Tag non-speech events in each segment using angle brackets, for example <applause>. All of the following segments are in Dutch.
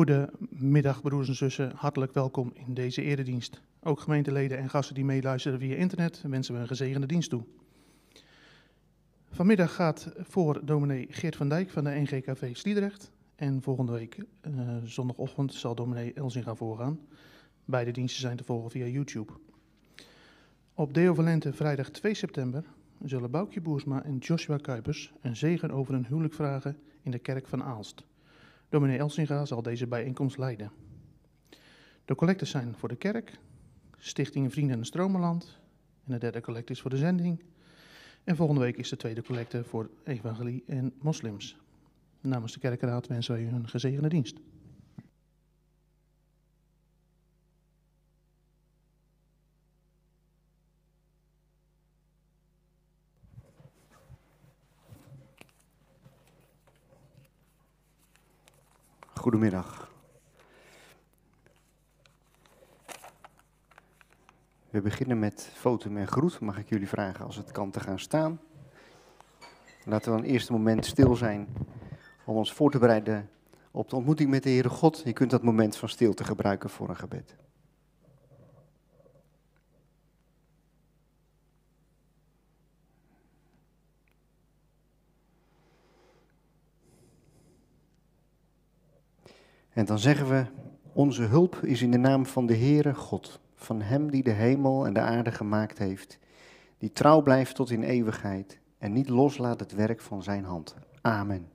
Goedemiddag, broers en zussen. Hartelijk welkom in deze eredienst. Ook gemeenteleden en gasten die meeluisteren via internet wensen we een gezegende dienst toe. Vanmiddag gaat voor dominee Geert van Dijk van de NGKV Sliedrecht. En volgende week, uh, zondagochtend, zal dominee Elzing gaan voorgaan. Beide diensten zijn te volgen via YouTube. Op Deo Valente vrijdag 2 september zullen Boukje Boersma en Joshua Kuipers een zegen over een huwelijk vragen in de kerk van Aalst. Dominee Elsinga zal deze bijeenkomst leiden. De collecten zijn voor de kerk, Stichting Vrienden en Stromenland en de derde collecte is voor de zending. En volgende week is de tweede collecte voor evangelie en moslims. Namens de kerkenraad wensen wij u een gezegende dienst. Goedemiddag. We beginnen met foto en groet. Mag ik jullie vragen als het kan te gaan staan? Laten we een eerste moment stil zijn om ons voor te bereiden op de ontmoeting met de Heere God. Je kunt dat moment van stilte gebruiken voor een gebed. En dan zeggen we, onze hulp is in de naam van de Heere God, van Hem die de hemel en de aarde gemaakt heeft, die trouw blijft tot in eeuwigheid en niet loslaat het werk van Zijn hand. Amen.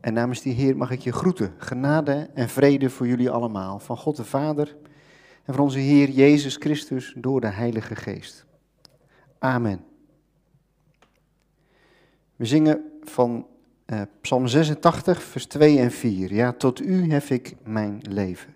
En namens die Heer mag ik je groeten, genade en vrede voor jullie allemaal, van God de Vader en van onze Heer Jezus Christus door de Heilige Geest. Amen. We zingen van Psalm 86, vers 2 en 4. Ja, tot u hef ik mijn leven.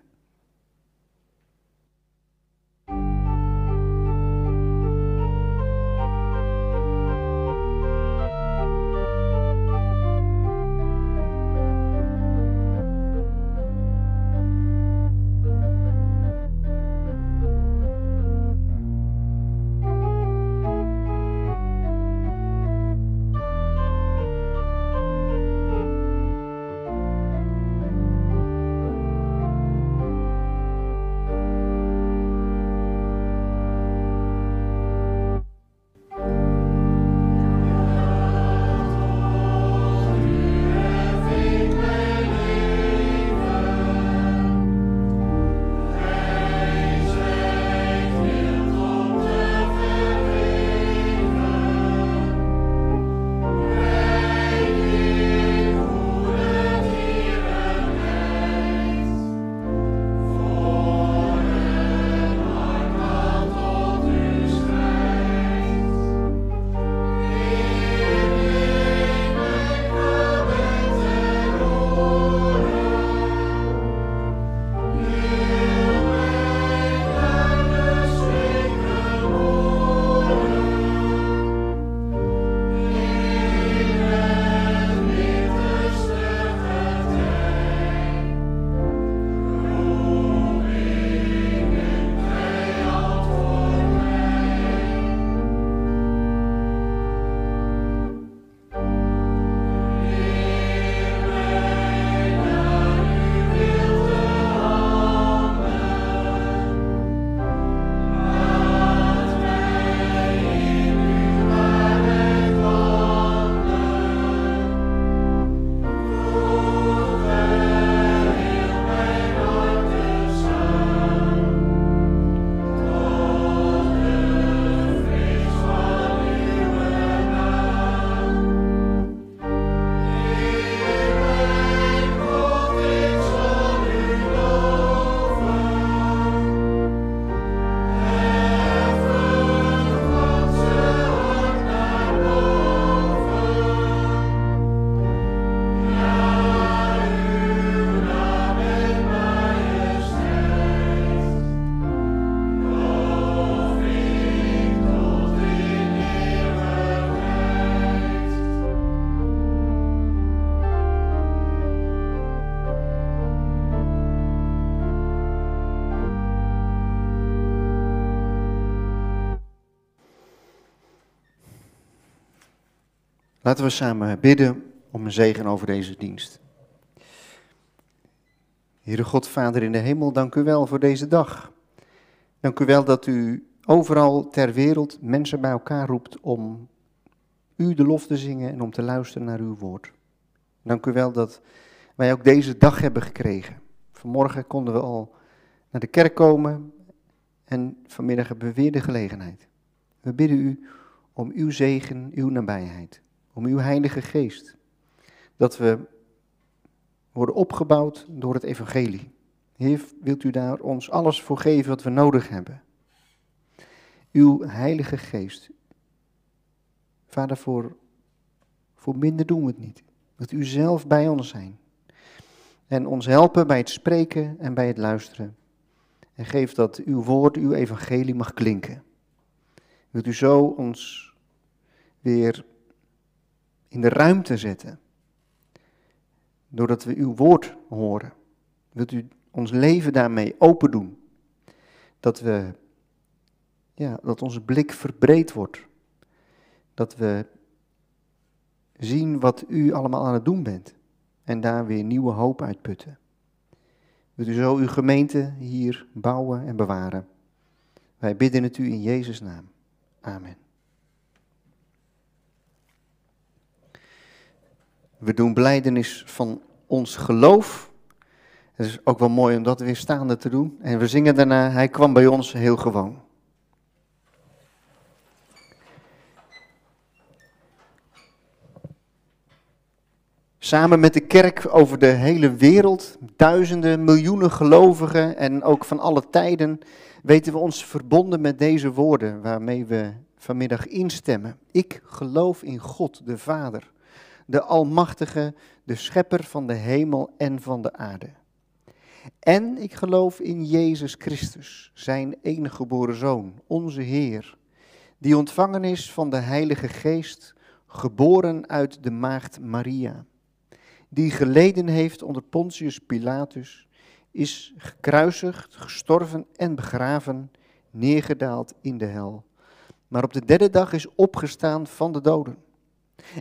Laten we samen bidden om een zegen over deze dienst. Heere God, Vader in de hemel, dank u wel voor deze dag. Dank u wel dat u overal ter wereld mensen bij elkaar roept om u de lof te zingen en om te luisteren naar uw woord. Dank u wel dat wij ook deze dag hebben gekregen. Vanmorgen konden we al naar de kerk komen en vanmiddag hebben we weer de gelegenheid. We bidden u om uw zegen, uw nabijheid, om uw heilige geest. Dat we worden opgebouwd door het evangelie. Heer, wilt u daar ons alles voor geven wat we nodig hebben? Uw heilige geest. Vader, voor, voor minder doen we het niet. Dat u zelf bij ons zijn. En ons helpen bij het spreken en bij het luisteren. En geef dat uw woord, uw evangelie mag klinken. Wilt u zo ons weer in de ruimte zetten. Doordat we uw woord horen. Wilt u ons leven daarmee open doen. Dat we, ja, dat onze blik verbreed wordt. Dat we zien wat u allemaal aan het doen bent. En daar weer nieuwe hoop uitputten. Wilt u zo uw gemeente hier bouwen en bewaren. Wij bidden het u in Jezus' naam. Amen. We doen blijdenis van ons geloof. Het is ook wel mooi om dat weer staande te doen. En we zingen daarna, hij kwam bij ons heel gewoon. Samen met de kerk over de hele wereld, duizenden, miljoenen gelovigen en ook van alle tijden, weten we ons verbonden met deze woorden waarmee we vanmiddag instemmen. Ik geloof in God, de Vader, de Almachtige, de Schepper van de hemel en van de aarde. En ik geloof in Jezus Christus, zijn enige geboren Zoon, onze Heer, die ontvangen is van de Heilige Geest, geboren uit de Maagd Maria, die geleden heeft onder Pontius Pilatus, is gekruisigd, gestorven en begraven, neergedaald in de hel, maar op de derde dag is opgestaan van de doden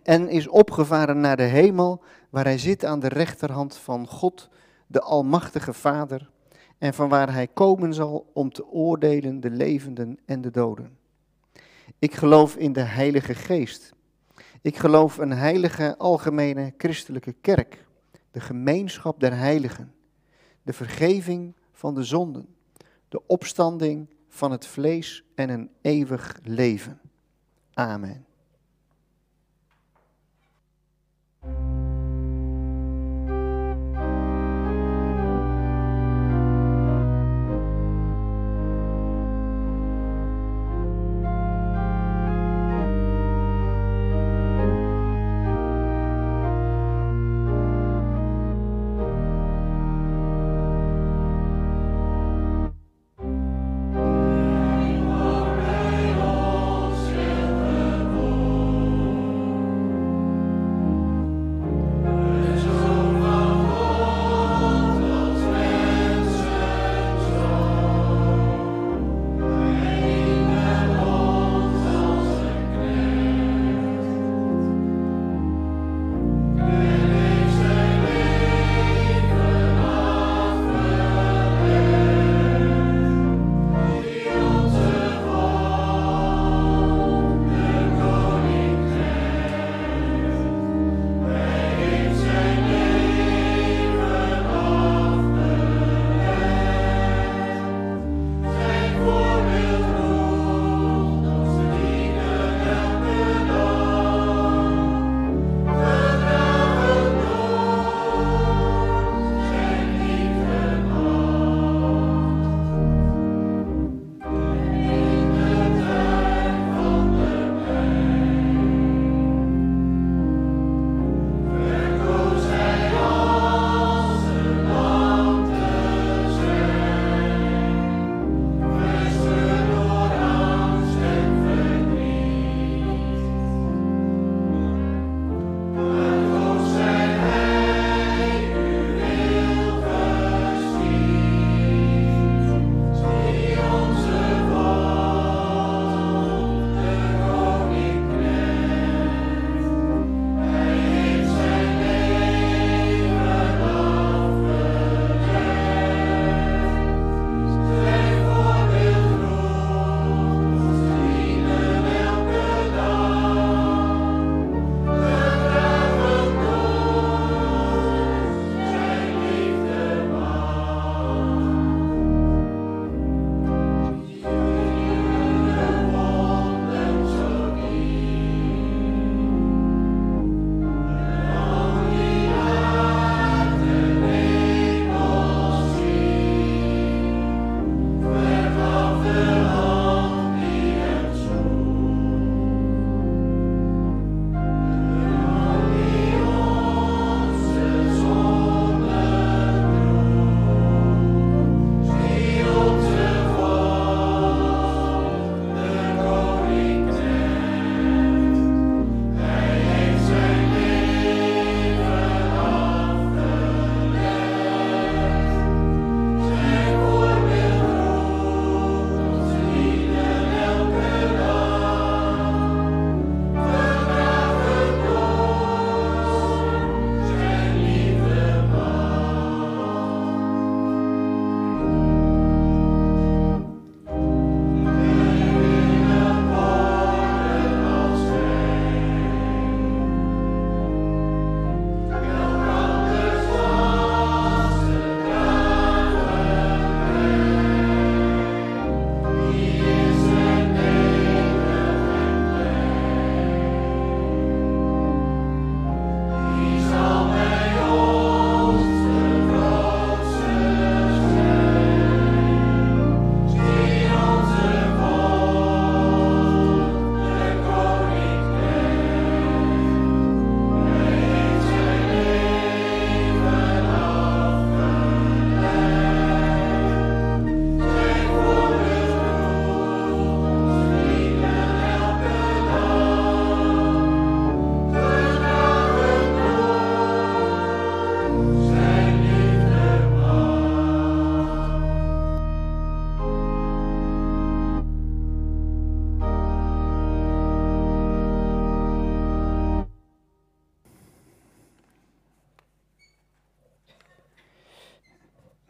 en is opgevaren naar de hemel, waar hij zit aan de rechterhand van God, de Almachtige Vader, en van waar hij komen zal om te oordelen de levenden en de doden. Ik geloof in de Heilige Geest. Ik geloof een heilige algemene christelijke kerk, de gemeenschap der heiligen, de vergeving van de zonden, de opstanding van het vlees en een eeuwig leven. Amen.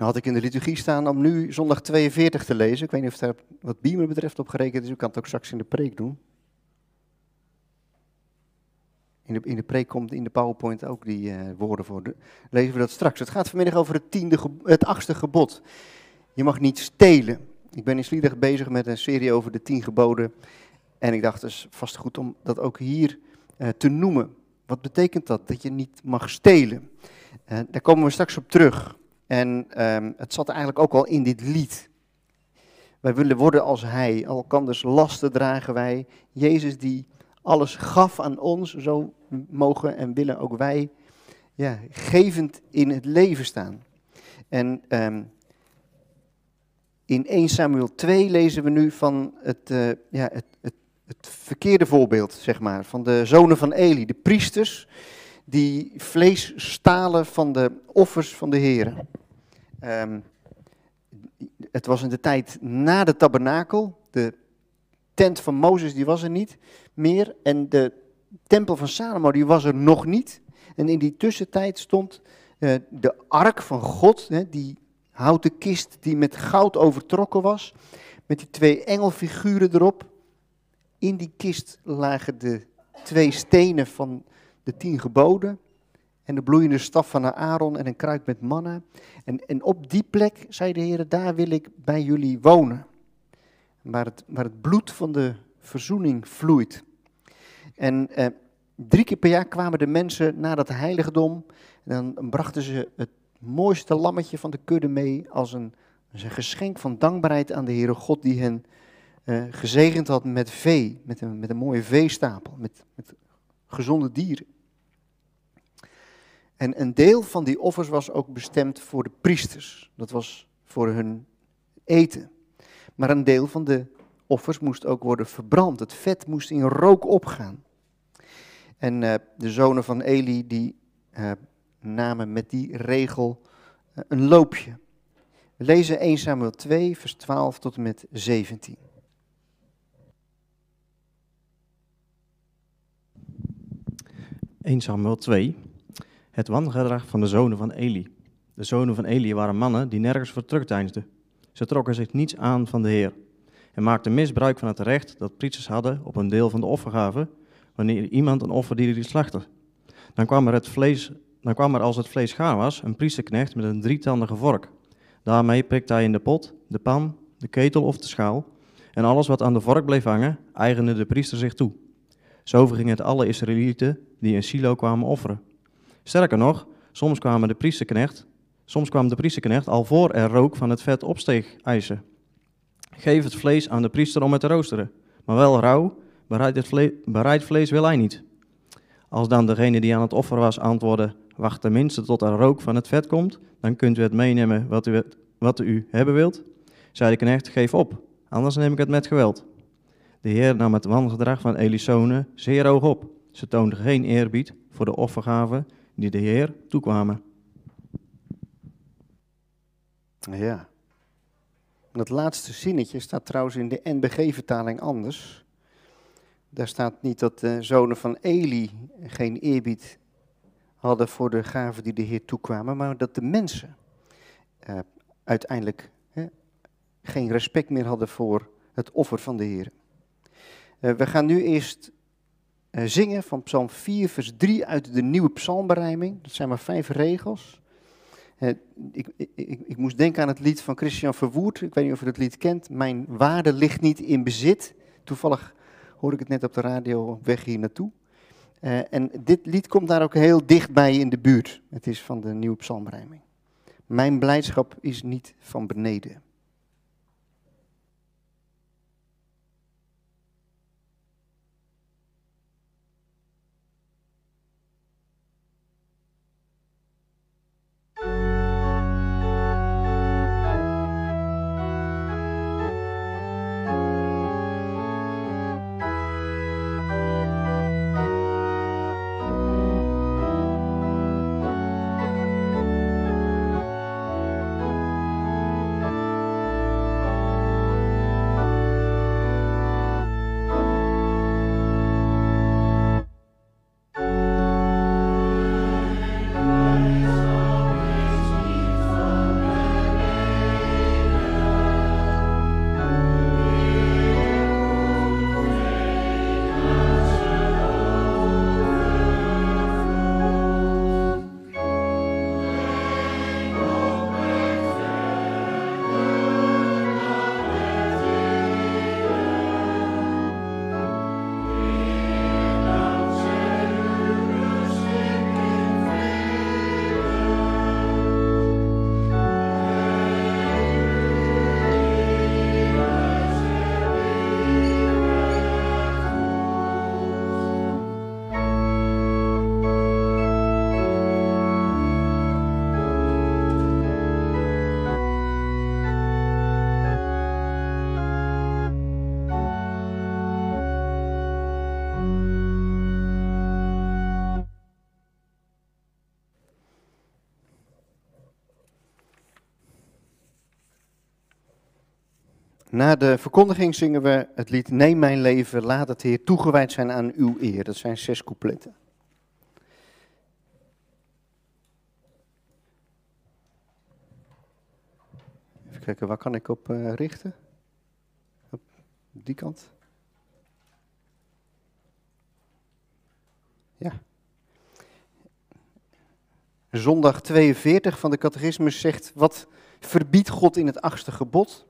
Had ik in de liturgie staan om nu zondag 42 te lezen. Ik weet niet of daar wat Biemer betreft op gerekend is. U kan het ook straks in de preek doen. In de, in de preek komt in de PowerPoint ook die uh, woorden voor. De, lezen we dat straks. Het gaat vanmiddag over het, tiende, het achtste gebod. Je mag niet stelen. Ik ben in Sliedrecht bezig met een serie over de tien geboden. En ik dacht, het is vast goed om dat ook hier uh, te noemen. Wat betekent dat? Dat je niet mag stelen. Uh, daar komen we straks op terug. En um, het zat eigenlijk ook al in dit lied. Wij willen worden als Hij. Al kan dus lasten dragen wij. Jezus die alles gaf aan ons, zo mogen en willen ook wij ja, gevend in het leven staan. En um, in 1 Samuel 2 lezen we nu van het, uh, ja, het, het, het, verkeerde voorbeeld, zeg maar, van de zonen van Eli, de priesters, die vlees stalen van de offers van de Heer. Um, het was in de tijd na de tabernakel, de tent van Mozes die was er niet meer en de tempel van Salomo die was er nog niet. En in die tussentijd stond uh, de ark van God, hè, die houten kist die met goud overtrokken was, met die twee engelfiguren erop. In die kist lagen de twee stenen van de tien geboden en de bloeiende staf van Aaron en een kruik met manna. En, en op die plek, zei de Heer, daar wil ik bij jullie wonen. Waar het, waar het bloed van de verzoening vloeit. En eh, drie keer per jaar kwamen de mensen naar dat heiligdom. En dan brachten ze het mooiste lammetje van de kudde mee als een, als een geschenk van dankbaarheid aan de Heere God die hen uh, gezegend had met vee, met een, met een mooie veestapel, met, met gezonde dieren. En een deel van die offers was ook bestemd voor de priesters. Dat was voor hun eten. Maar een deel van de offers moest ook worden verbrand. Het vet moest in rook opgaan. En uh, de zonen van Eli die uh, namen met die regel uh, een loopje. We lezen 1 Samuel 2, vers 12 tot en met 17. Samuel 2, het wangedrag van de zonen van Eli. De zonen van Eli waren mannen die nergens voor terugdeinsden. Ze trokken zich niets aan van de Heer en maakten misbruik van het recht dat priesters hadden op een deel van de offergave wanneer iemand een offerdier liet slachten. Dan kwam er, het vlees, dan kwam er als het vlees gaar was een priesterknecht met een drietandige vork. Daarmee prikte hij in de pot, de pan, de ketel of de schaal en alles wat aan de vork bleef hangen, eigende de priester zich toe. Zo verging het alle Israëlieten die in Silo kwamen offeren. Sterker nog, soms, kwamen de priesterknecht, soms kwam de priesterknecht al voor er rook van het vet opsteeg eisen. Geef het vlees aan de priester om het te roosteren, maar wel rauw, bereid, het vlees, bereid vlees wil hij niet. Als dan degene die aan het offer was antwoordde, wacht tenminste tot er rook van het vet komt, dan kunt u het meenemen wat u, wat u hebben wilt. Zei de knecht, geef op, anders neem ik het met geweld. De Heer nam het wangedrag van Elisone zeer hoog op. Ze toonden geen eerbied voor de offergaven die de Heer toekwamen. Ja. Dat laatste zinnetje staat trouwens in de NBG-vertaling anders. Daar staat niet dat de zonen van Eli geen eerbied hadden voor de gaven die de Heer toekwamen, maar dat de mensen uh, uiteindelijk hè, geen respect meer hadden voor het offer van de Heer. Uh, we gaan nu eerst zingen van Psalm 4, vers 3 uit de nieuwe psalmberijming. Dat zijn maar vijf regels. Ik, ik, ik, ik, moest denken aan het lied van Christian Verwoerd. Ik weet niet of u het lied kent. Mijn waarde ligt niet in bezit. Toevallig hoor ik het net op de radio op weg hier naartoe. Uh, en dit lied komt daar ook heel dichtbij in de buurt. Het is van de nieuwe psalmrijming. Mijn blijdschap is niet van beneden. Na de verkondiging zingen we het lied Neem mijn leven, laat het Heer toegewijd zijn aan uw eer. Dat zijn zes coupletten. Even kijken, waar kan ik op uh, richten? Op die kant. Ja. Zondag 42 van de catechismus zegt, wat verbiedt God in het achtste gebod?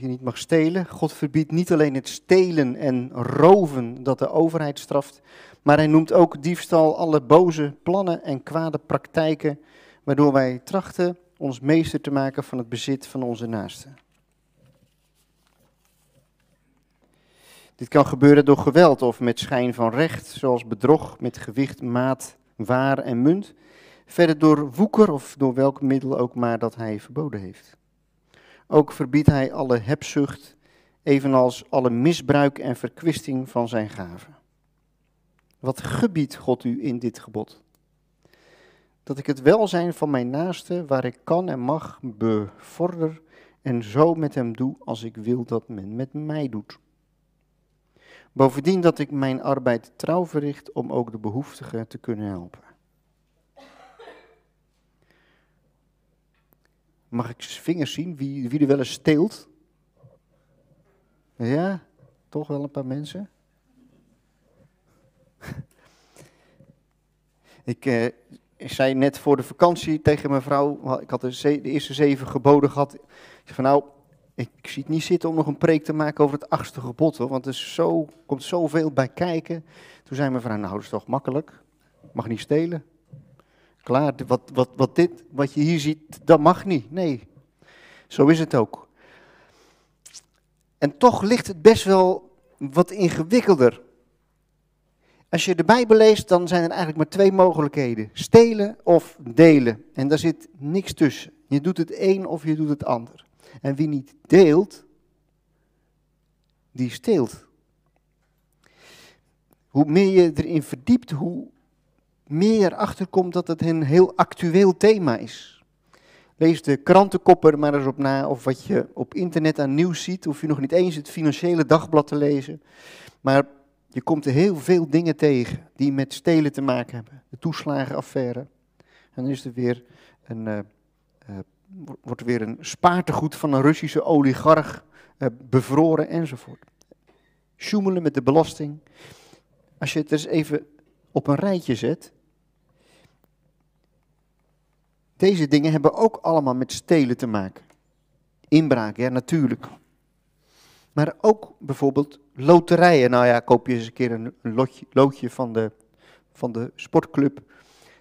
Je niet mag stelen. God verbiedt niet alleen het stelen en roven dat de overheid straft, maar hij noemt ook diefstal alle boze plannen en kwade praktijken, waardoor wij trachten ons meester te maken van het bezit van onze naasten. Dit kan gebeuren door geweld of met schijn van recht, zoals bedrog met gewicht, maat, waar en munt. Verder door woeker of door welk middel ook maar dat hij verboden heeft. Ook verbiedt hij alle hebzucht, evenals alle misbruik en verkwisting van zijn gaven. Wat gebiedt God u in dit gebod? Dat ik het welzijn van mijn naaste, waar ik kan en mag, bevorder en zo met hem doe als ik wil dat men met mij doet. Bovendien dat ik mijn arbeid trouw verricht om ook de behoeftigen te kunnen helpen. Mag ik vingers zien wie, wie er wel eens steelt? Ja, toch wel een paar mensen. <laughs> ik, eh, zei net voor de vakantie tegen mijn vrouw, ik had de, de eerste zeven geboden gehad. Ik zei van nou, ik zie het niet zitten om nog een preek te maken over het achtste gebod, hoor, want er zo, komt zoveel bij kijken. Toen zei mijn vrouw, nou dat is toch makkelijk, mag niet stelen. Klaar, wat, wat, wat, dit, wat je hier ziet, dat mag niet. Nee, zo is het ook. En toch ligt het best wel wat ingewikkelder. Als je de Bijbel leest, dan zijn er eigenlijk maar twee mogelijkheden: stelen of delen. En daar zit niks tussen. Je doet het een of je doet het ander. En wie niet deelt, die steelt. Hoe meer je erin verdiept, hoe meer erachter komt dat het een heel actueel thema is. Lees de krantenkoppen er maar eens op na, of wat je op internet aan nieuws ziet, hoef je nog niet eens het financiële dagblad te lezen. Maar je komt er heel veel dingen tegen die met stelen te maken hebben. De toeslagenaffaire. En dan is er weer een, uh, uh, wordt er weer een spaartegoed van een Russische oligarch uh, bevroren enzovoort. Sjoemelen met de belasting. Als je het eens even op een rijtje zet, Deze dingen hebben ook allemaal met stelen te maken. Inbraak, ja, natuurlijk. Maar ook bijvoorbeeld loterijen. Nou ja, koop je eens een keer een loodje, loodje van, de, van de sportclub.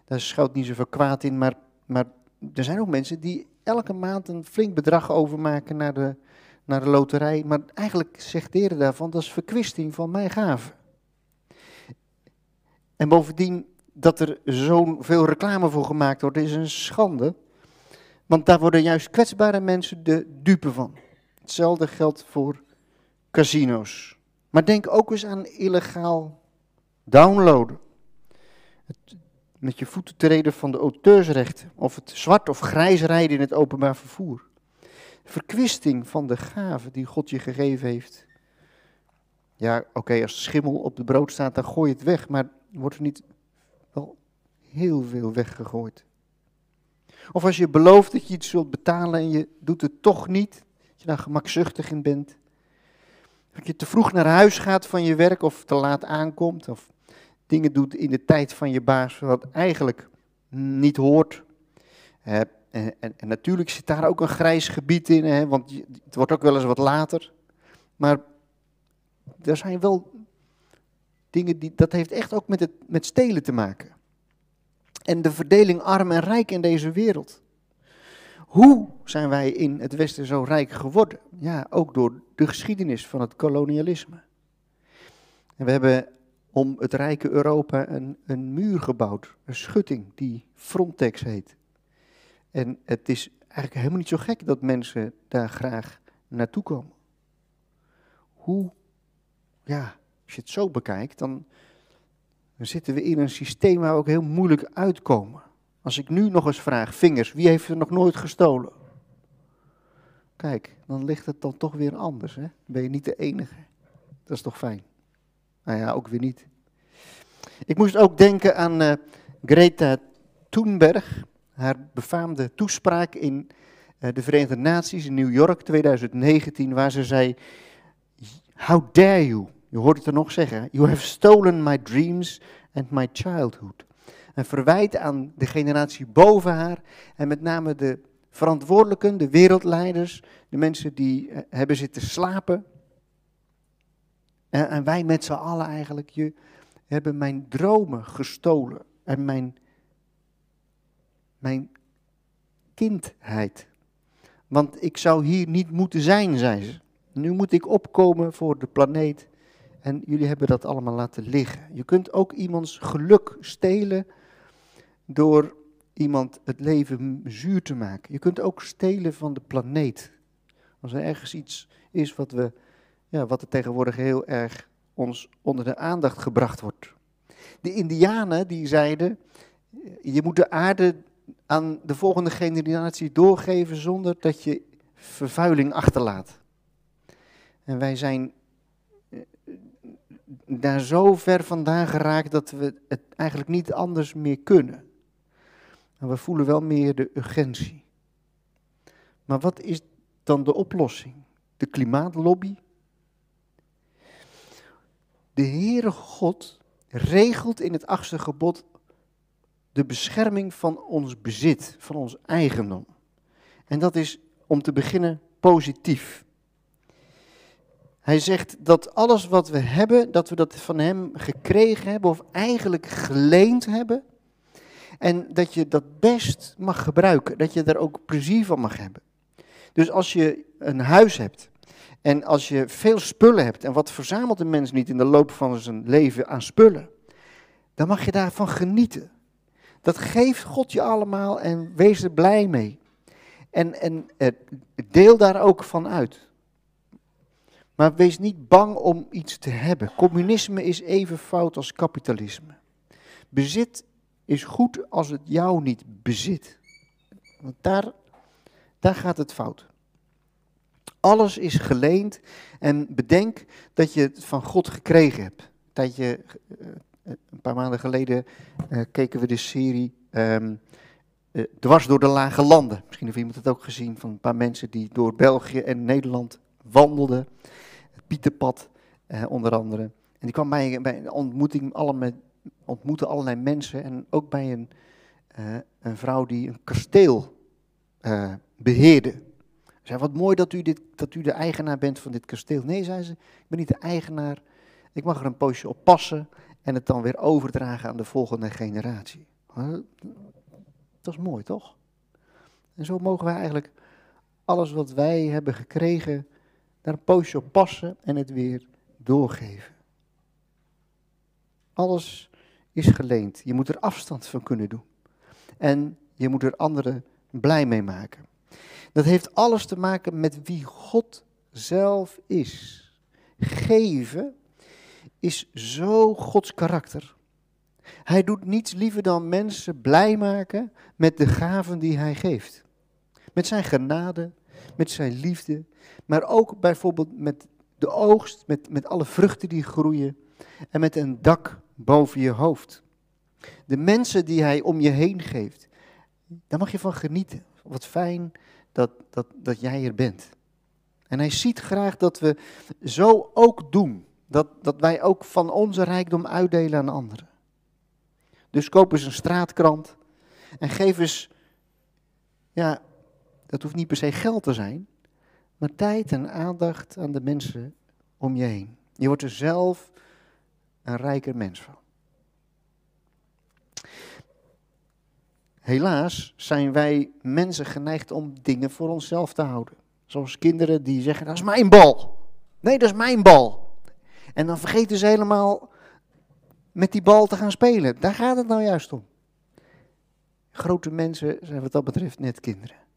Daar schuilt niet zoveel kwaad in. Maar, maar er zijn ook mensen die elke maand een flink bedrag overmaken naar de, naar de loterij. Maar eigenlijk zegt de daarvan, dat is verkwisting van mijn gaven. En bovendien dat er zoveel reclame voor gemaakt wordt, is een schande. Want daar worden juist kwetsbare mensen de dupe van. Hetzelfde geldt voor casino's. Maar denk ook eens aan illegaal downloaden. Het met je voeten treden van de auteursrechten. Of het zwart of grijs rijden in het openbaar vervoer. Verkwisting van de gaven die God je gegeven heeft. Ja, oké, als schimmel op de brood staat, dan gooi je het weg. Maar wordt er niet heel veel weggegooid. Of als je belooft dat je iets zult betalen en je doet het toch niet, dat je daar gemakzuchtig in bent. Dat je te vroeg naar huis gaat van je werk of te laat aankomt of dingen doet in de tijd van je baas wat eigenlijk niet hoort. en, en, en, natuurlijk zit daar ook een grijs gebied in, hè, want het wordt ook wel eens wat later. Maar er zijn wel dingen die, dat heeft echt ook met, het, met stelen te maken en de verdeling arm en rijk in deze wereld. Hoe zijn wij in het Westen zo rijk geworden? Ja, ook door de geschiedenis van het kolonialisme. En we hebben om het rijke Europa een, een muur gebouwd, een schutting die Frontex heet. En het is eigenlijk helemaal niet zo gek dat mensen daar graag naartoe komen. Hoe, ja, als je het zo bekijkt, dan dan zitten we in een systeem waar we ook heel moeilijk uitkomen. Als ik nu nog eens vraag, vingers, wie heeft er nog nooit gestolen? Kijk, dan ligt het dan toch weer anders. Hè? Ben je niet de enige. Dat is toch fijn? Nou ja, ook weer niet. Ik moest ook denken aan uh, Greta Thunberg, haar befaamde toespraak in uh, de Verenigde Naties in New York 2019, waar ze zei: How dare you? Je hoort het er nog zeggen. You have stolen my dreams and my childhood. Een verwijt aan de generatie boven haar en met name de verantwoordelijken, de wereldleiders, de mensen die uh, hebben zitten slapen. En, en wij met z'n allen eigenlijk, je hebben mijn dromen gestolen en mijn, mijn kindheid. Want ik zou hier niet moeten zijn, zei ze. Nu moet ik opkomen voor de planeet. En jullie hebben dat allemaal laten liggen. Je kunt ook iemands geluk stelen door iemand het leven zuur te maken. Je kunt ook stelen van de planeet. Als er ergens iets is wat, we, ja, wat er tegenwoordig heel erg ons onder de aandacht gebracht wordt. De Indianen die zeiden, je moet de aarde aan de volgende generatie doorgeven zonder dat je vervuiling achterlaat. En wij zijn daar zo ver vandaan geraakt dat we het eigenlijk niet anders meer kunnen. We voelen wel meer de urgentie. Maar wat is dan de oplossing? De klimaatlobby? De Heere God regelt in het achtste gebod de bescherming van ons bezit, van ons eigendom. En dat is om te beginnen positief. Hij zegt dat alles wat we hebben, dat we dat van hem gekregen hebben of eigenlijk geleend hebben. En dat je dat best mag gebruiken, dat je er ook plezier van mag hebben. Dus als je een huis hebt en als je veel spullen hebt, en wat verzamelt een mens niet in de loop van zijn leven aan spullen, dan mag je daarvan genieten. Dat geeft God je allemaal en wees er blij mee. En, en deel daar ook van uit. Maar wees niet bang om iets te hebben. Communisme is even fout als kapitalisme. Bezit is goed als het jou niet bezit. Want daar, daar gaat het fout. Alles is geleend en bedenk dat je het van God gekregen hebt. Dat je, eh, een paar maanden geleden uh, keken we de serie uh, Dwars door de Lage Landen. Misschien heeft iemand het ook gezien van een paar mensen die door België en Nederland wandelden. Pieterpad uh, onder andere. En die kwam bij, een ontmoeting alle met, allerlei mensen. En ook bij een, een vrouw die een kasteel beheerde. Zei, wat mooi dat u, dit, dat u de eigenaar bent van dit kasteel. Nee, zei ze, ik ben niet de eigenaar. Ik mag er een poosje op passen en het dan weer overdragen aan de volgende generatie. Dat is mooi, toch? En zo mogen wij eigenlijk alles wat wij hebben gekregen, daar een poosje op passen en het weer doorgeven. Alles is geleend. Je moet er afstand van kunnen doen. En je moet er anderen blij mee maken. Dat heeft alles te maken met wie God zelf is. Geven is zo Gods karakter. Hij doet niets liever dan mensen blij maken met de gaven die hij geeft. Met zijn genade, met zijn liefde, maar ook bijvoorbeeld met de oogst, met, met alle vruchten die groeien en met een dak boven je hoofd. De mensen die hij om je heen geeft, daar mag je van genieten. Wat fijn dat, dat, dat jij er bent. En hij ziet graag dat we zo ook doen. Dat, dat wij ook van onze rijkdom uitdelen aan anderen. Dus koop eens een straatkrant en geef eens, ja, dat hoeft niet per se geld te zijn, maar tijd en aandacht aan de mensen om je heen. Je wordt er zelf een rijker mens van. Helaas zijn wij mensen geneigd om dingen voor onszelf te houden. Zoals kinderen die zeggen, dat is mijn bal. Nee, dat is mijn bal. En dan vergeten ze helemaal met die bal te gaan spelen. Daar gaat het nou juist om. Grote mensen zijn wat dat betreft net kinderen.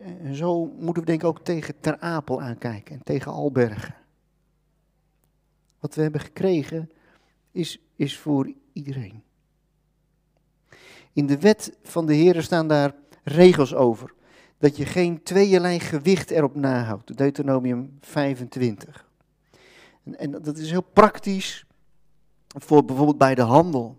En zo moeten we denk ik ook tegen Ter Apel aankijken en tegen Albergen. Wat we hebben gekregen is, is voor iedereen. In de wet van de Heer staan daar regels over. dat je geen tweeërlei gewicht erop nahoudt. Deuteronomium 25. En, en dat is heel praktisch voor bijvoorbeeld bij de handel.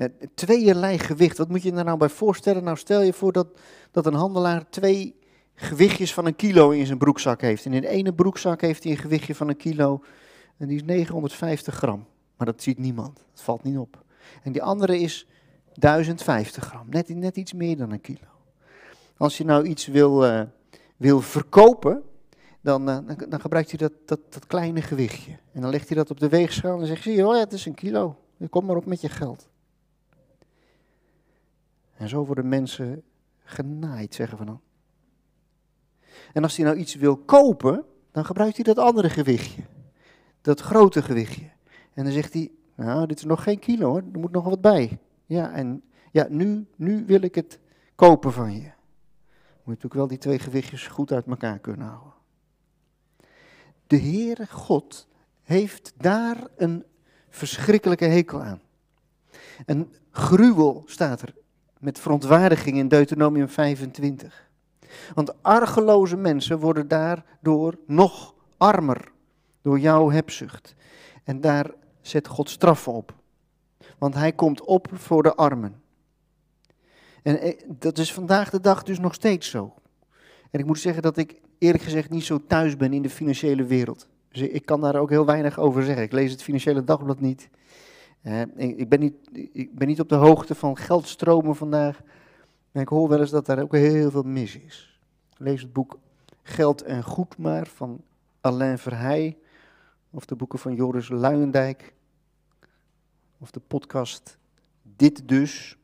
Eh, tweeërlei gewicht, wat moet je er nou bij voorstellen? Nou, stel je voor dat, dat een handelaar twee gewichtjes van een kilo in zijn broekzak heeft. En in de ene broekzak heeft hij een gewichtje van een kilo en die is 950 gram. Maar dat ziet niemand, dat valt niet op. En die andere is 1050 gram, net, net iets meer dan een kilo. Als je nou iets wil, uh, wil verkopen, dan, uh, dan, dan, gebruikt hij dat, dat, dat, kleine gewichtje. En dan legt hij dat op de weegschaal en zegt zie je, het is een kilo. Kom maar op met je geld. En zo worden mensen genaaid, zeggen we dan. En als hij nou iets wil kopen, dan gebruikt hij dat andere gewichtje. Dat grote gewichtje. En dan zegt hij, nou, dit is nog geen kilo hoor, er moet nog wat bij. Ja, en ja, nu, nu wil ik het kopen van je. Moet natuurlijk wel die twee gewichtjes goed uit elkaar kunnen houden. De Heere God heeft daar een verschrikkelijke hekel aan. Een gruwel staat er met verontwaardiging in Deuteronomium 25. Want argeloze mensen worden daardoor nog armer door jouw hebzucht. En daar zet God straffen op. Want hij komt op voor de armen. En eh, dat is vandaag de dag dus nog steeds zo. En ik moet zeggen dat ik eerlijk gezegd niet zo thuis ben in de financiële wereld. Dus ik kan daar ook heel weinig over zeggen. Ik lees het Financiële Dagblad niet. Ik, ben niet ik ben niet op de hoogte van geldstromen vandaag. En ik hoor wel eens dat daar ook heel veel mis is. Lees het boek Geld en Goed maar van Alain Verheij. Of de boeken van Joris Luijendijk. Of de podcast Dit Dus.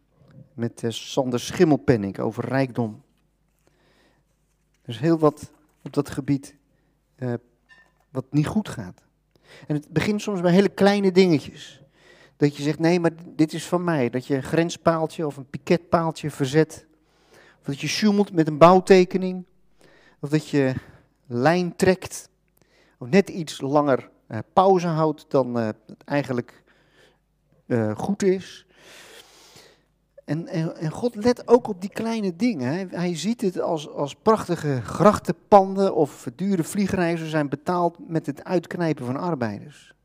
Met uh, Sander Schimmelpenning over rijkdom. Er is heel wat op dat gebied uh, wat niet goed gaat. En het begint soms bij hele kleine dingetjes. Dat je zegt, nee, maar dit is van mij. Dat je een grenspaaltje of een piketpaaltje verzet. Of dat je sjoemelt met een bouwtekening. Of dat je lijn trekt. Of net iets langer uh, pauze houdt dan uh, het eigenlijk uh, goed is. En, en, en, God let ook op die kleine dingen. Hij, hij ziet het als, als prachtige grachtenpanden of dure vliegreizen zijn betaald met het uitknijpen van arbeiders.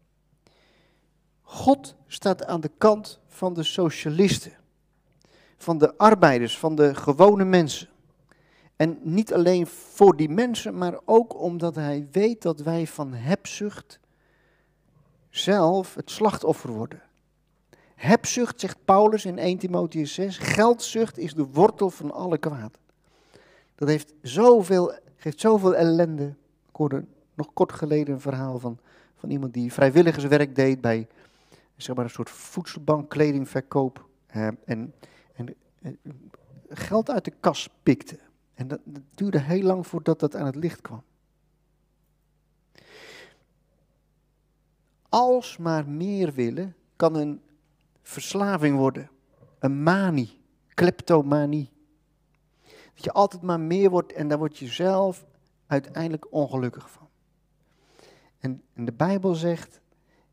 God staat aan de kant van de socialisten, van de arbeiders, van de gewone mensen. En niet alleen voor die mensen, maar ook omdat hij weet dat wij van hebzucht zelf het slachtoffer worden. Hebzucht, zegt Paulus in 1 Timotheus 6, geldzucht is de wortel van alle kwaad. Dat heeft zoveel, geeft zoveel ellende. Ik hoorde nog kort geleden een verhaal van, van iemand die vrijwilligerswerk deed bij zeg maar een soort voedselbank, kledingverkoop. Uh, en, en uh, geld uit de kas pikte. En dat, dat duurde heel lang voordat dat aan het licht kwam. Als maar meer willen, kan een verslaving worden. Een manie, kleptomanie. Dat je altijd maar meer wordt en daar word je zelf uiteindelijk ongelukkig van. En, en de Bijbel zegt,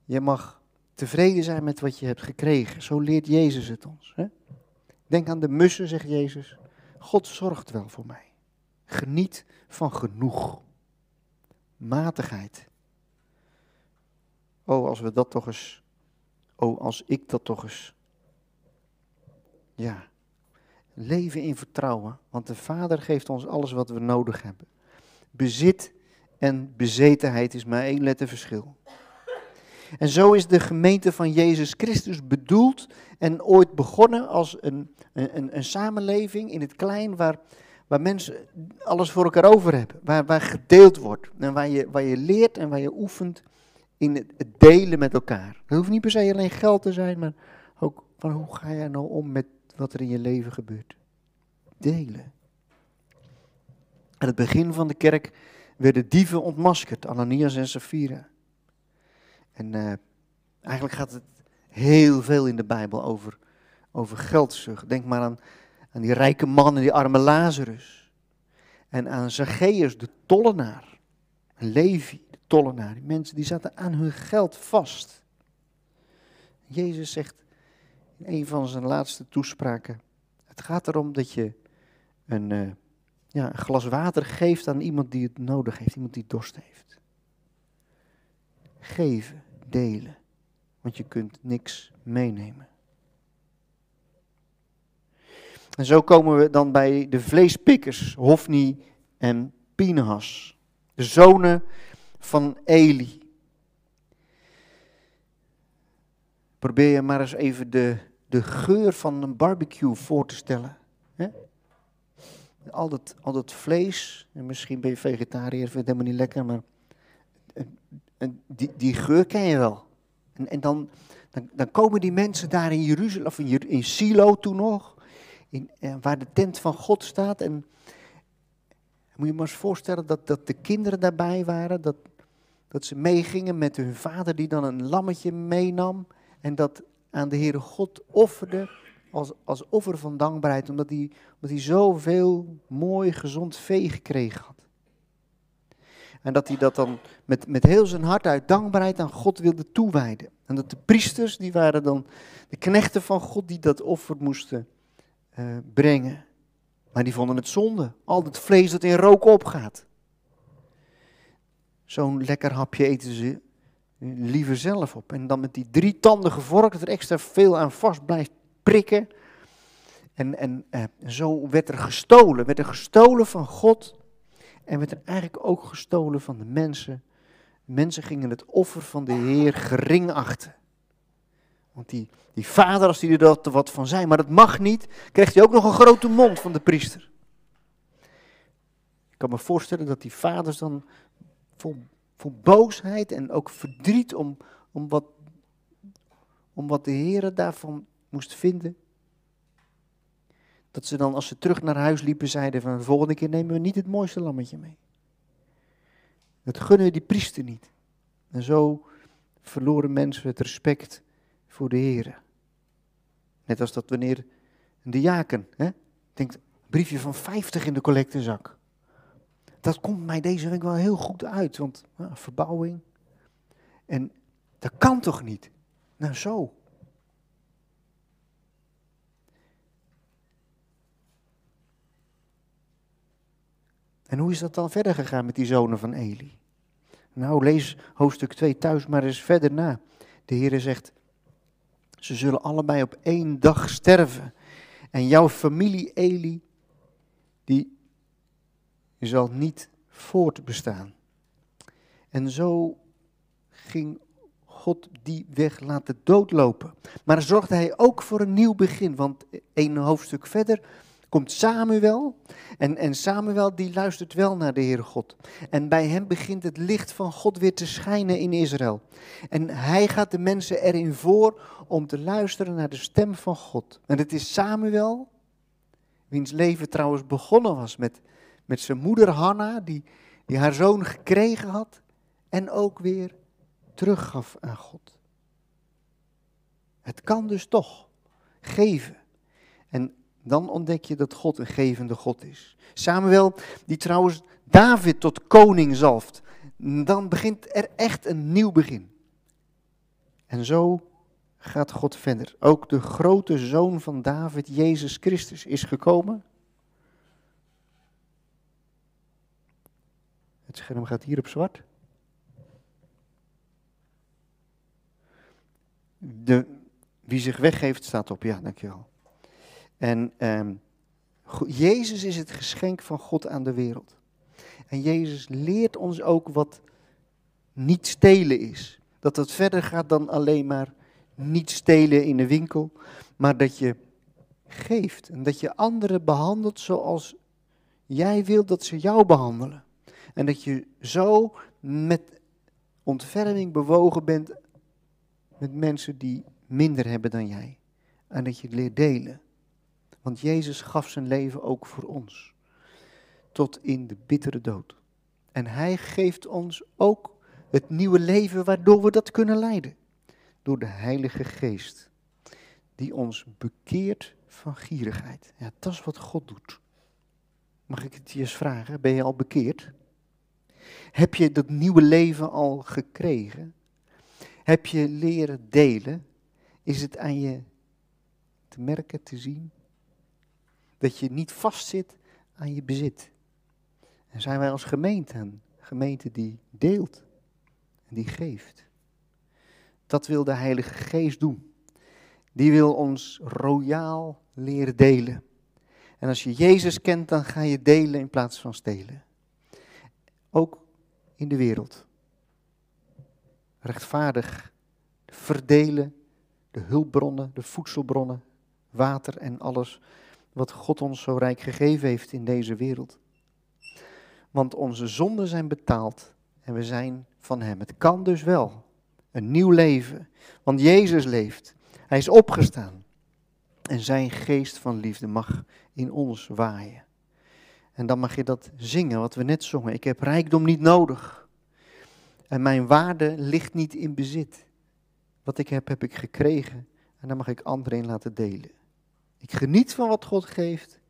je mag tevreden zijn met wat je hebt gekregen. Zo leert Jezus het ons. Hè? Denk aan de mussen, zegt Jezus. God zorgt wel voor mij. Geniet van genoeg. Matigheid. Oh, als we dat toch eens. Oh, als ik dat toch eens. Ja. Leven in vertrouwen, want de Vader geeft ons alles wat we nodig hebben. Bezit en bezetenheid is maar één letter verschil. En zo is de gemeente van Jezus Christus bedoeld en ooit begonnen als een, een, een samenleving in het klein waar, waar mensen alles voor elkaar over hebben. Waar, waar gedeeld wordt en waar je, waar je leert en waar je oefent in het, delen met elkaar. Het hoeft niet per se alleen geld te zijn, maar ook van hoe ga je nou om met wat er in je leven gebeurt. Delen. Aan het begin van de kerk werden dieven ontmaskerd, Ananias en Sapphira. En uh, eigenlijk gaat het heel veel in de Bijbel over, over geldzucht. Denk maar aan, aan die rijke man en die arme Lazarus. En aan Zacchaeus, de tollenaar. En Levi, de tollenaar. Die mensen die zaten aan hun geld vast. Jezus zegt in een van zijn laatste toespraken: Het gaat erom dat je een, uh, ja, een glas water geeft aan iemand die het nodig heeft, iemand die dorst heeft. Geven, delen, want je kunt niks meenemen. En zo komen we dan bij de vleespikkers, Hofni en Pinehas, de zonen van Eli. Probeer je maar eens even de, de geur van een barbecue voor te stellen. Al, dat, al dat vlees, en misschien ben je vegetariër, vind je het helemaal niet lekker, maar die, die geur ken je wel. En, en dan, dan, dan, komen die mensen daar in Jeruzalem, of in, in Silo toen nog, in, eh, waar de tent van God staat. En moet je maar eens voorstellen dat, dat de kinderen daarbij waren, dat, dat ze meegingen met hun vader die dan een lammetje meenam en dat aan de Heere God offerde als, als offer van dankbaarheid, omdat hij, omdat hij zoveel mooi gezond vee gekregen had. En dat hij dat dan met, met heel zijn hart uit dankbaarheid aan God wilde toewijden. En dat de priesters, die waren dan de knechten van God die dat offer moesten uh, brengen. Maar die vonden het zonde. Al het vlees dat in rook opgaat. Zo'n lekker hapje eten ze liever zelf op. En dan met die drie tanden gevorkt, dat er extra veel aan vast blijft prikken. En, en eh, zo werd er gestolen. Werd er gestolen van God. En werd er eigenlijk ook gestolen van de mensen. Mensen gingen het offer van de Heer gering achten. Want die, die vader, als hij er wat van zei, maar dat mag niet, kreeg hij ook nog een grote mond van de priester. Ik kan me voorstellen dat die vaders dan vol, vol boosheid en ook verdriet om, om, wat, om wat de Heer daarvan moest vinden. Dat ze dan, als ze terug naar huis liepen, zeiden van de volgende keer nemen we niet het mooiste lammetje mee. Dat gunnen we die priester niet. En zo verloren mensen het respect voor de Heer. Net als dat wanneer een diaken hè, denkt, briefje van 50 in de collectezak. Dat komt mij deze week wel heel goed uit, want nou, verbouwing. En dat kan toch niet? Nou zo. En hoe is dat dan verder gegaan met die zonen van Eli? Nou, lees hoofdstuk 2 thuis maar eens verder na. De Heer zegt, ze zullen allebei op één dag sterven. En jouw familie Eli, die zal niet voortbestaan. En zo ging God die weg laten doodlopen. Maar zorgde hij ook voor een nieuw begin. Want één hoofdstuk verder komt Samuel. En, en Samuel die luistert wel naar de Heere God. En bij hem begint het licht van God weer te schijnen in Israël. En hij gaat de mensen erin voor om te luisteren naar de stem van God. En het is Samuel, wiens leven trouwens begonnen was met, met zijn moeder Hanna, die, die haar zoon gekregen had. En ook weer teruggaf aan God. Het kan dus toch geven. En dan ontdek je dat God een gevende God is. Samuel, die trouwens David tot koning zalft. Dan begint er echt een nieuw begin. En zo gaat God verder. Ook de grote zoon van David, Jezus Christus, is gekomen. Het scherm gaat hier op zwart. De, wie zich weggeeft staat op, ja, dankjewel. En um, Jezus is het geschenk van God aan de wereld. En Jezus leert ons ook wat niet stelen is. Dat het verder gaat dan alleen maar niet stelen in de winkel, maar dat je geeft en dat je anderen behandelt zoals jij wilt dat ze jou behandelen. En dat je zo met ontferming bewogen bent met mensen die minder hebben dan jij. En dat je leert delen. Want Jezus gaf zijn leven ook voor ons. Tot in de bittere dood. En hij geeft ons ook het nieuwe leven waardoor we dat kunnen leiden. Door de Heilige Geest. Die ons bekeert van gierigheid. Ja, dat is wat God doet. Mag ik het je eens vragen? Ben je al bekeerd? Heb je dat nieuwe leven al gekregen? Heb je leren delen? Is het aan je te merken, te zien? Dat je niet vastzit aan je bezit. En zijn wij als gemeente een gemeente die deelt en die geeft. Dat wil de Heilige Geest doen. Die wil ons royaal leren delen. En als je Jezus kent, dan ga je delen in plaats van stelen. Ook in de wereld. Rechtvaardig verdelen de hulpbronnen, de voedselbronnen, water en alles wat God ons zo rijk gegeven heeft in deze wereld. Want onze zonden zijn betaald en we zijn van Hem. Het kan dus wel. Een nieuw leven. Want Jezus leeft. Hij is opgestaan. En zijn geest van liefde mag in ons waaien. En dan mag je dat zingen wat we net zongen. Ik heb rijkdom niet nodig. En mijn waarde ligt niet in bezit. Wat ik heb, heb ik gekregen. En daar mag ik anderen laten delen. Ik geniet van wat God geeft.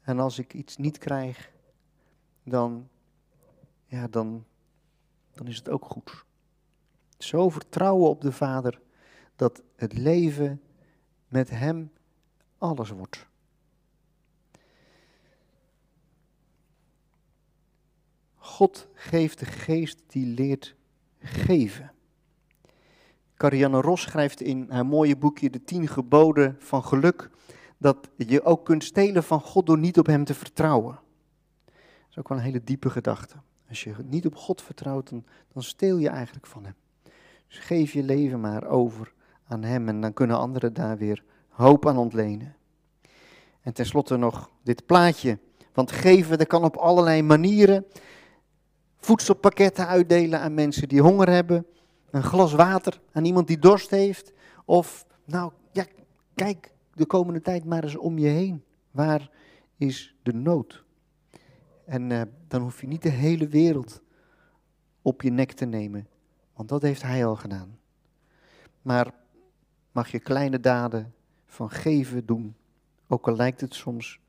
En als ik iets niet krijg, dan, ja, dan, dan is het ook goed. Zo vertrouwen op de Vader dat het leven met Hem alles wordt. God geeft de geest die leert geven. Carianne Ros schrijft in haar mooie boekje De Tien Geboden van Geluk dat je ook kunt stelen van God door niet op Hem te vertrouwen. Dat is ook wel een hele diepe gedachte. Als je niet op God vertrouwt, dan, dan steel je eigenlijk van Hem. Dus geef je leven maar over aan Hem en dan kunnen anderen daar weer hoop aan ontlenen. En tenslotte nog dit plaatje. Want geven, dat kan op allerlei manieren. Voedselpakketten uitdelen aan mensen die honger hebben. Een glas water aan iemand die dorst heeft. Of, nou ja, kijk de komende tijd maar eens om je heen. Waar is de nood? En uh, dan hoef je niet de hele wereld op je nek te nemen. Want dat heeft hij al gedaan. Maar mag je kleine daden van geven doen. Ook al lijkt het soms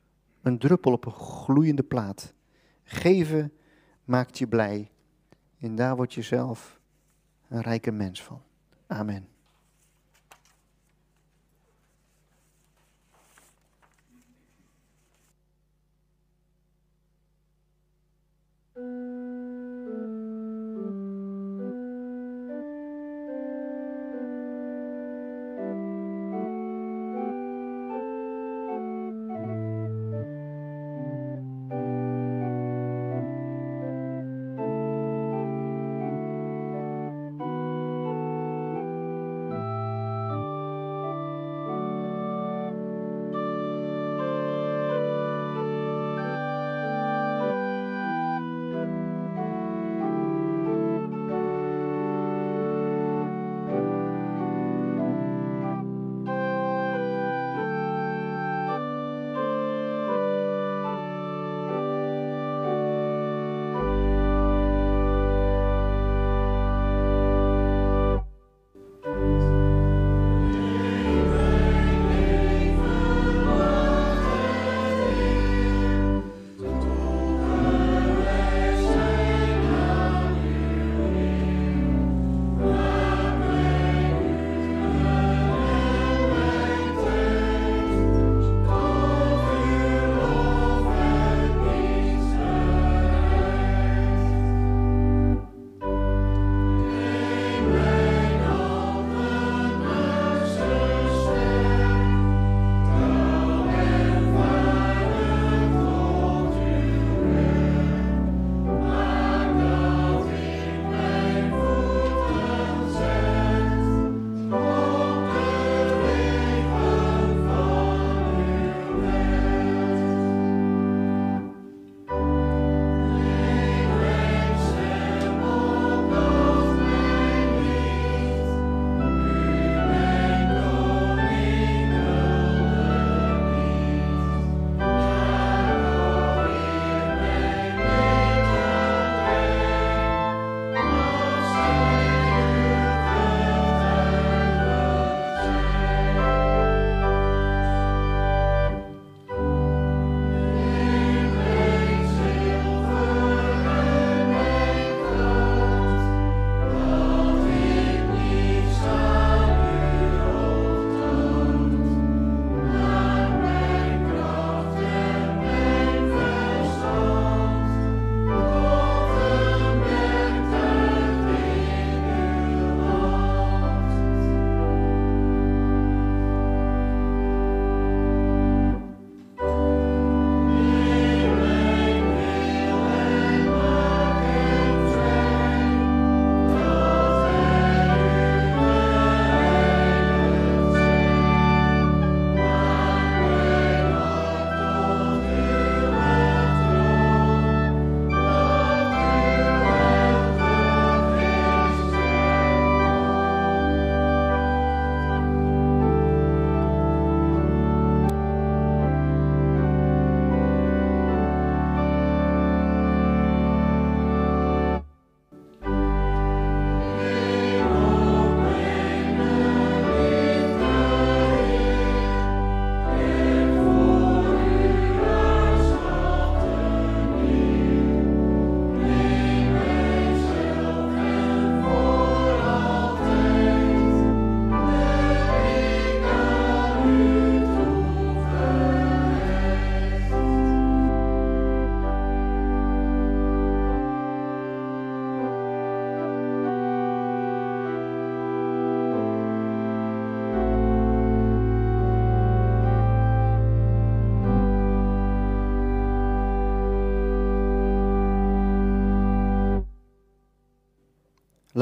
een druppel op een gloeiende plaat. Geven maakt je blij. En daar word je zelf een rijke mens van. Amen.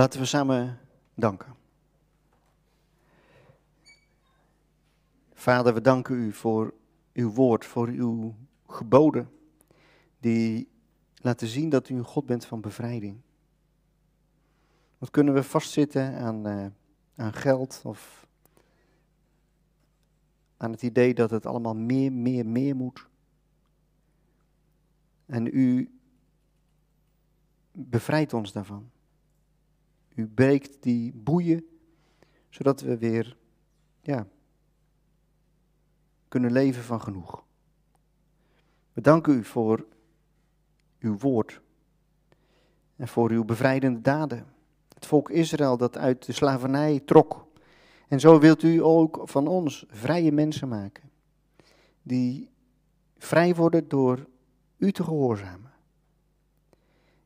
Laten we samen danken. Vader, we danken u voor uw woord, voor uw geboden, die laten zien dat u een God bent van bevrijding. Wat kunnen we vastzitten aan, uh, aan geld of aan het idee dat het allemaal meer, meer, meer moet? En u bevrijdt ons daarvan. U breekt die boeien, zodat we weer ja, kunnen leven van genoeg. We danken u voor uw woord en voor uw bevrijdende daden. Het volk Israël dat uit de slavernij trok. En zo wilt u ook van ons vrije mensen maken, die vrij worden door u te gehoorzamen.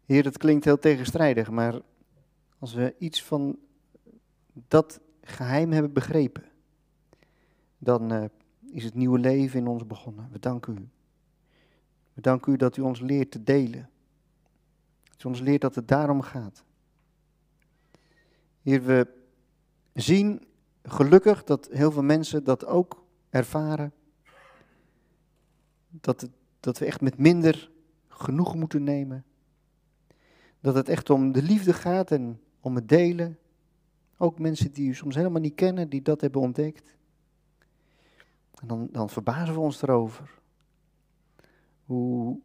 Heer, het klinkt heel tegenstrijdig, maar als we iets van dat geheim hebben begrepen, dan uh, is het nieuwe leven in ons begonnen. We danken u. We danken u dat u ons leert te delen. Dat u ons leert dat het daarom gaat. Heer, we zien gelukkig dat heel veel mensen dat ook ervaren. Dat, het, dat we echt met minder genoeg moeten nemen. Dat het echt om de liefde gaat en om het delen. Ook mensen die u soms helemaal niet kennen, die dat hebben ontdekt. En dan, dan verbazen we ons erover. Hoe,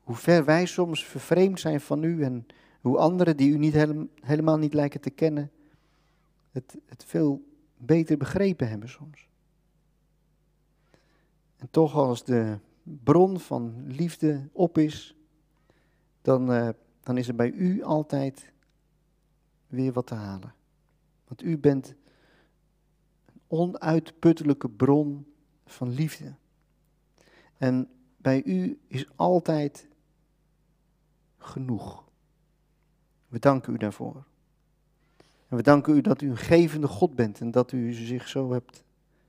hoe ver wij soms vervreemd zijn van u en hoe anderen die u niet helemaal niet lijken te kennen, het, het veel beter begrepen hebben soms. En toch als de bron van liefde op is, dan, uh, dan is er bij u altijd weer wat te halen. Want u bent een onuitputtelijke bron van liefde. En bij u is altijd genoeg. We danken u daarvoor. En we danken u dat u een gevende God bent en dat u zich zo hebt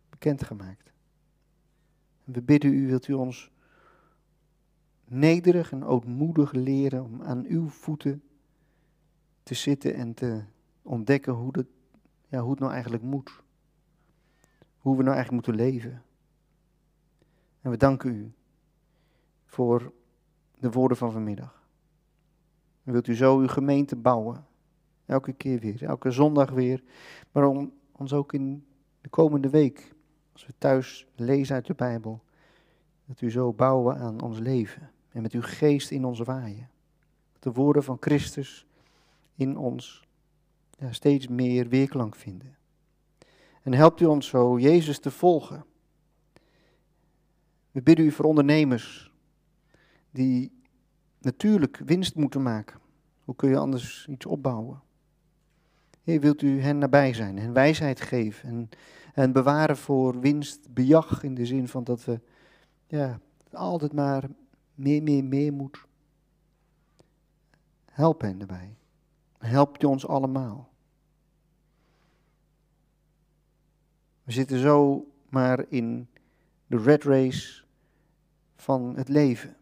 bekendgemaakt. En we bidden u, wilt u ons nederig en ootmoedig leren om aan uw voeten te zitten en te ontdekken hoe, het, ja, hoe het nou eigenlijk moet. Hoe we nou eigenlijk moeten leven. En we danken u voor de woorden van vanmiddag. En wilt u zo uw gemeente bouwen. Elke keer weer, elke zondag weer. Maar om ons ook in de komende week, als we thuis lezen uit de Bijbel, dat u zo bouwen aan ons leven. En met uw geest in ons waaien. Dat de woorden van Christus in ons ja, steeds meer weerklank vinden. En helpt u ons zo Jezus te volgen. We bidden u voor ondernemers die natuurlijk winst moeten maken. Hoe kun je anders iets opbouwen? Heer, wilt u hen nabij zijn, hen wijsheid geven en, en bewaren voor winst, bejag in de zin van dat we ja, altijd maar meer, meer, meer moet. Help hen daarbij. Help u ons allemaal. We zitten zo maar in de red race van het leven.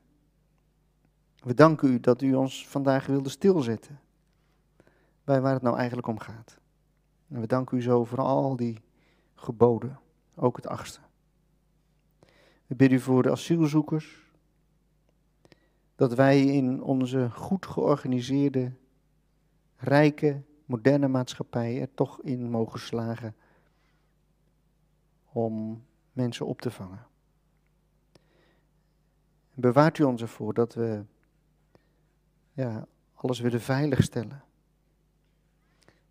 We danken u dat u ons vandaag wilde stilzetten bij waar het nou eigenlijk om gaat. En we danken u zo voor al die geboden, ook het achtste. We bidden u voor de asielzoekers, dat wij in onze goed georganiseerde, rijke, moderne maatschappij er toch in mogen slagen om mensen op te vangen. Bewaart u ons ervoor dat we ja, alles willen veiligstellen.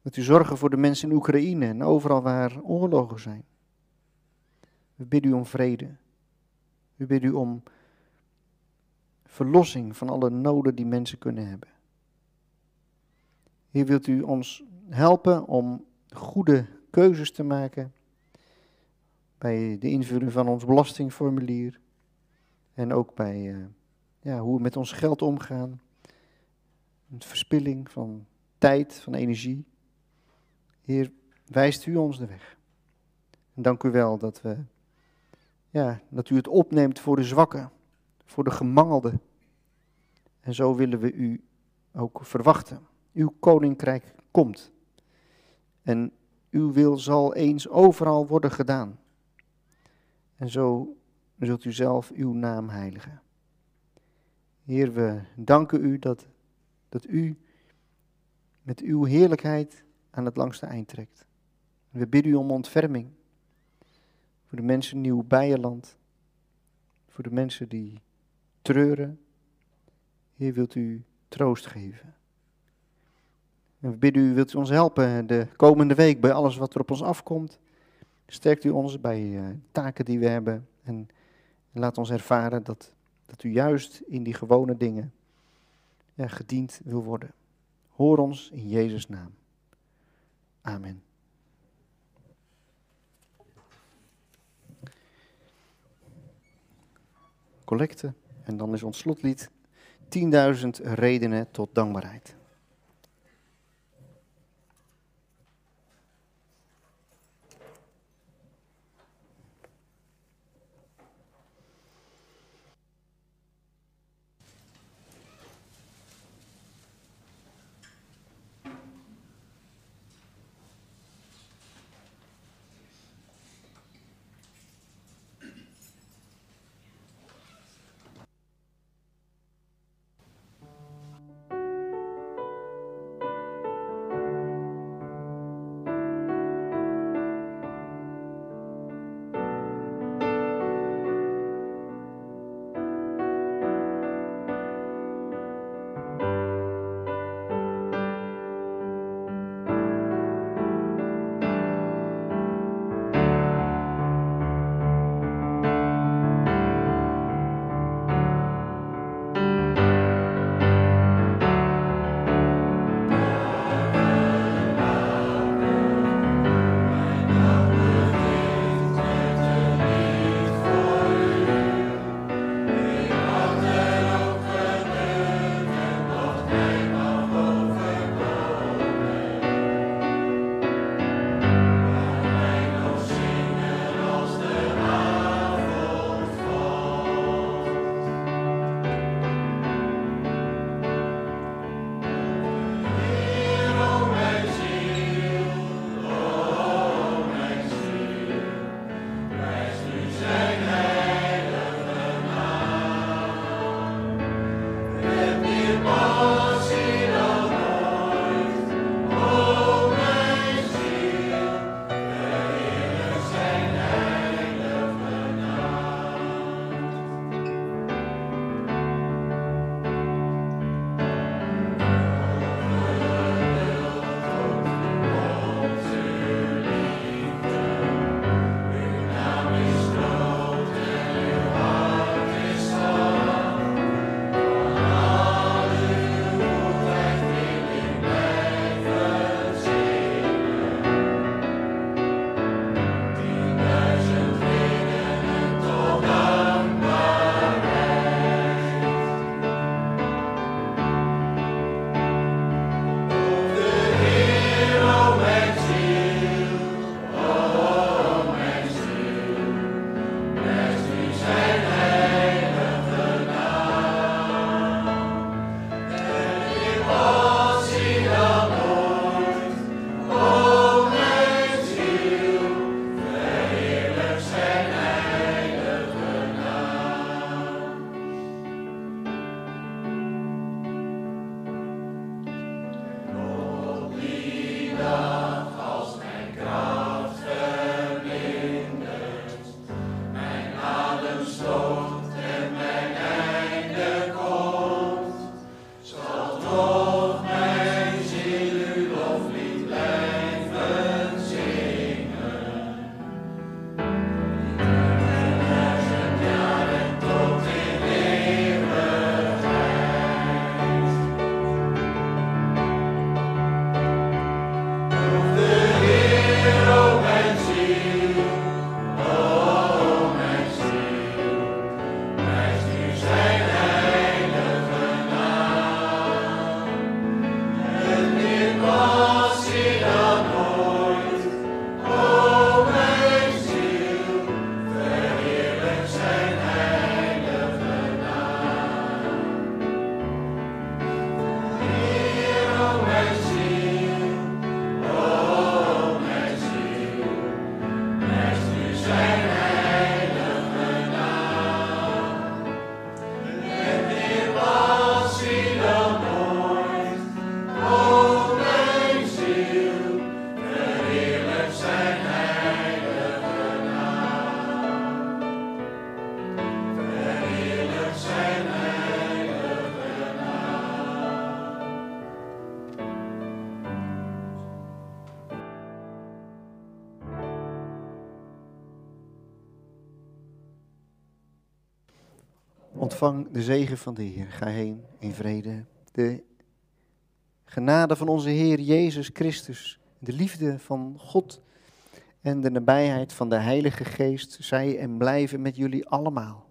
Dat u zorgen voor de mensen in Oekraïne en overal waar oorlogen zijn. We bidden u om vrede. We bidden u om verlossing van alle noden die mensen kunnen hebben. Hier wilt u ons helpen om goede keuzes te maken bij de invulling van ons belastingformulier en ook bij uh, ja, hoe we met ons geld omgaan verspilling van tijd, van energie. Heer, wijst u ons de weg. En dank u wel dat, we, ja, dat u het opneemt voor de zwakken, voor de gemangelden. En zo willen we u ook verwachten Uw koninkrijk komt. En uw wil zal eens overal worden gedaan. En zo zult u zelf uw naam heiligen. Heer, we danken u dat, dat u met uw heerlijkheid aan het langste eind trekt. We bidden u om ontferming voor de mensen in Nieuw Bijenland, voor de mensen die treuren. Heer, wilt u troost geven. En we bidden u, wilt u ons helpen de komende week bij alles wat er op ons afkomt. Sterkt u ons bij uh, taken die we hebben en laat ons ervaren dat, dat u juist in die gewone dingen ja, gediend wil worden. Hoor ons in Jezus' naam. Amen. Collecte en dan is ons slotlied 10.000 redenen tot dankbaarheid. Ontvang de zegen van de Heer. Ga heen in vrede. De genade van onze Heer Jezus Christus, de liefde van God en de nabijheid van de Heilige Geest zij en blijven met jullie allemaal.